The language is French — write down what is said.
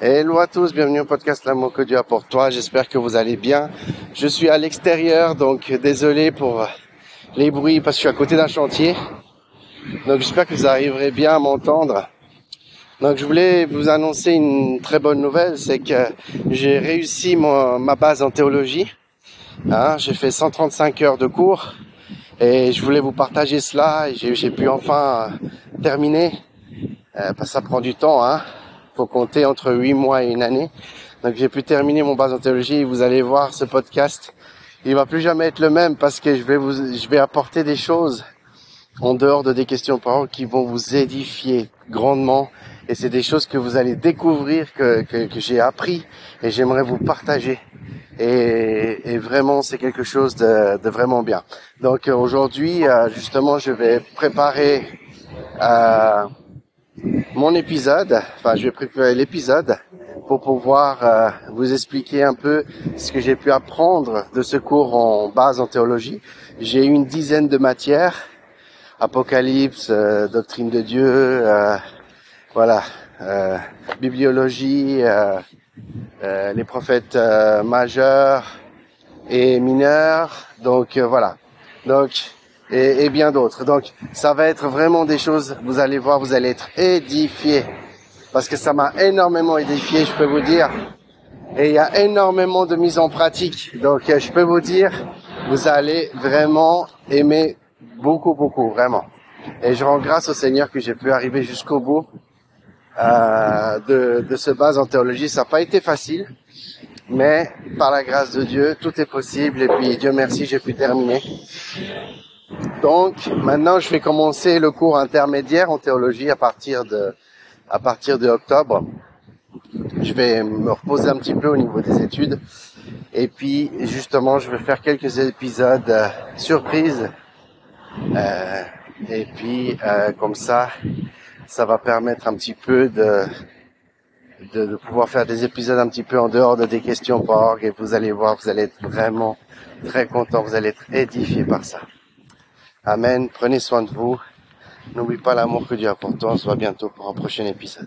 Hello à tous, bienvenue au podcast L'amour que Dieu a pour toi. J'espère que vous allez bien. Je suis à l'extérieur, donc désolé pour les bruits parce que je suis à côté d'un chantier. Donc j'espère que vous arriverez bien à m'entendre. Donc je voulais vous annoncer une très bonne nouvelle, c'est que j'ai réussi ma base en théologie. Hein, j'ai fait 135 heures de cours et je voulais vous partager cela. J'ai pu enfin terminer. Euh, parce que ça prend du temps, hein faut compter entre huit mois et une année. Donc j'ai pu terminer mon base en théologie. Vous allez voir ce podcast, il va plus jamais être le même parce que je vais vous, je vais apporter des choses en dehors de des questions parole qui vont vous édifier grandement. Et c'est des choses que vous allez découvrir que, que, j'ai appris et j'aimerais vous partager. Et, et vraiment, c'est quelque chose de, de, vraiment bien. Donc aujourd'hui, euh, justement, je vais préparer euh, mon épisode, enfin je vais préparer l'épisode pour pouvoir euh, vous expliquer un peu ce que j'ai pu apprendre de ce cours en base en théologie. J'ai eu une dizaine de matières, Apocalypse, euh, doctrine de Dieu, euh, voilà, bibliologie, les prophètes majeurs et mineurs, donc voilà. Donc et, et bien d'autres. Donc ça va être vraiment des choses, vous allez voir, vous allez être édifiés. Parce que ça m'a énormément édifié, je peux vous dire. Et il y a énormément de mise en pratique. Donc euh, je peux vous dire, vous allez vraiment aimer beaucoup, beaucoup, vraiment. Et je rends grâce au Seigneur que j'ai pu arriver jusqu'au bout euh, de, de ce base en théologie. Ça n'a pas été facile, mais par la grâce de Dieu, tout est possible. Et puis Dieu merci, j'ai pu terminer. Donc maintenant, je vais commencer le cours intermédiaire en théologie à partir de à partir de octobre. Je vais me reposer un petit peu au niveau des études et puis justement, je vais faire quelques épisodes euh, surprises euh, et puis euh, comme ça, ça va permettre un petit peu de, de, de pouvoir faire des épisodes un petit peu en dehors de des questions org et vous allez voir, vous allez être vraiment très content, vous allez être édifié par ça. Amen. Prenez soin de vous. N'oubliez pas l'amour que Dieu a pour toi. On se voit bientôt pour un prochain épisode.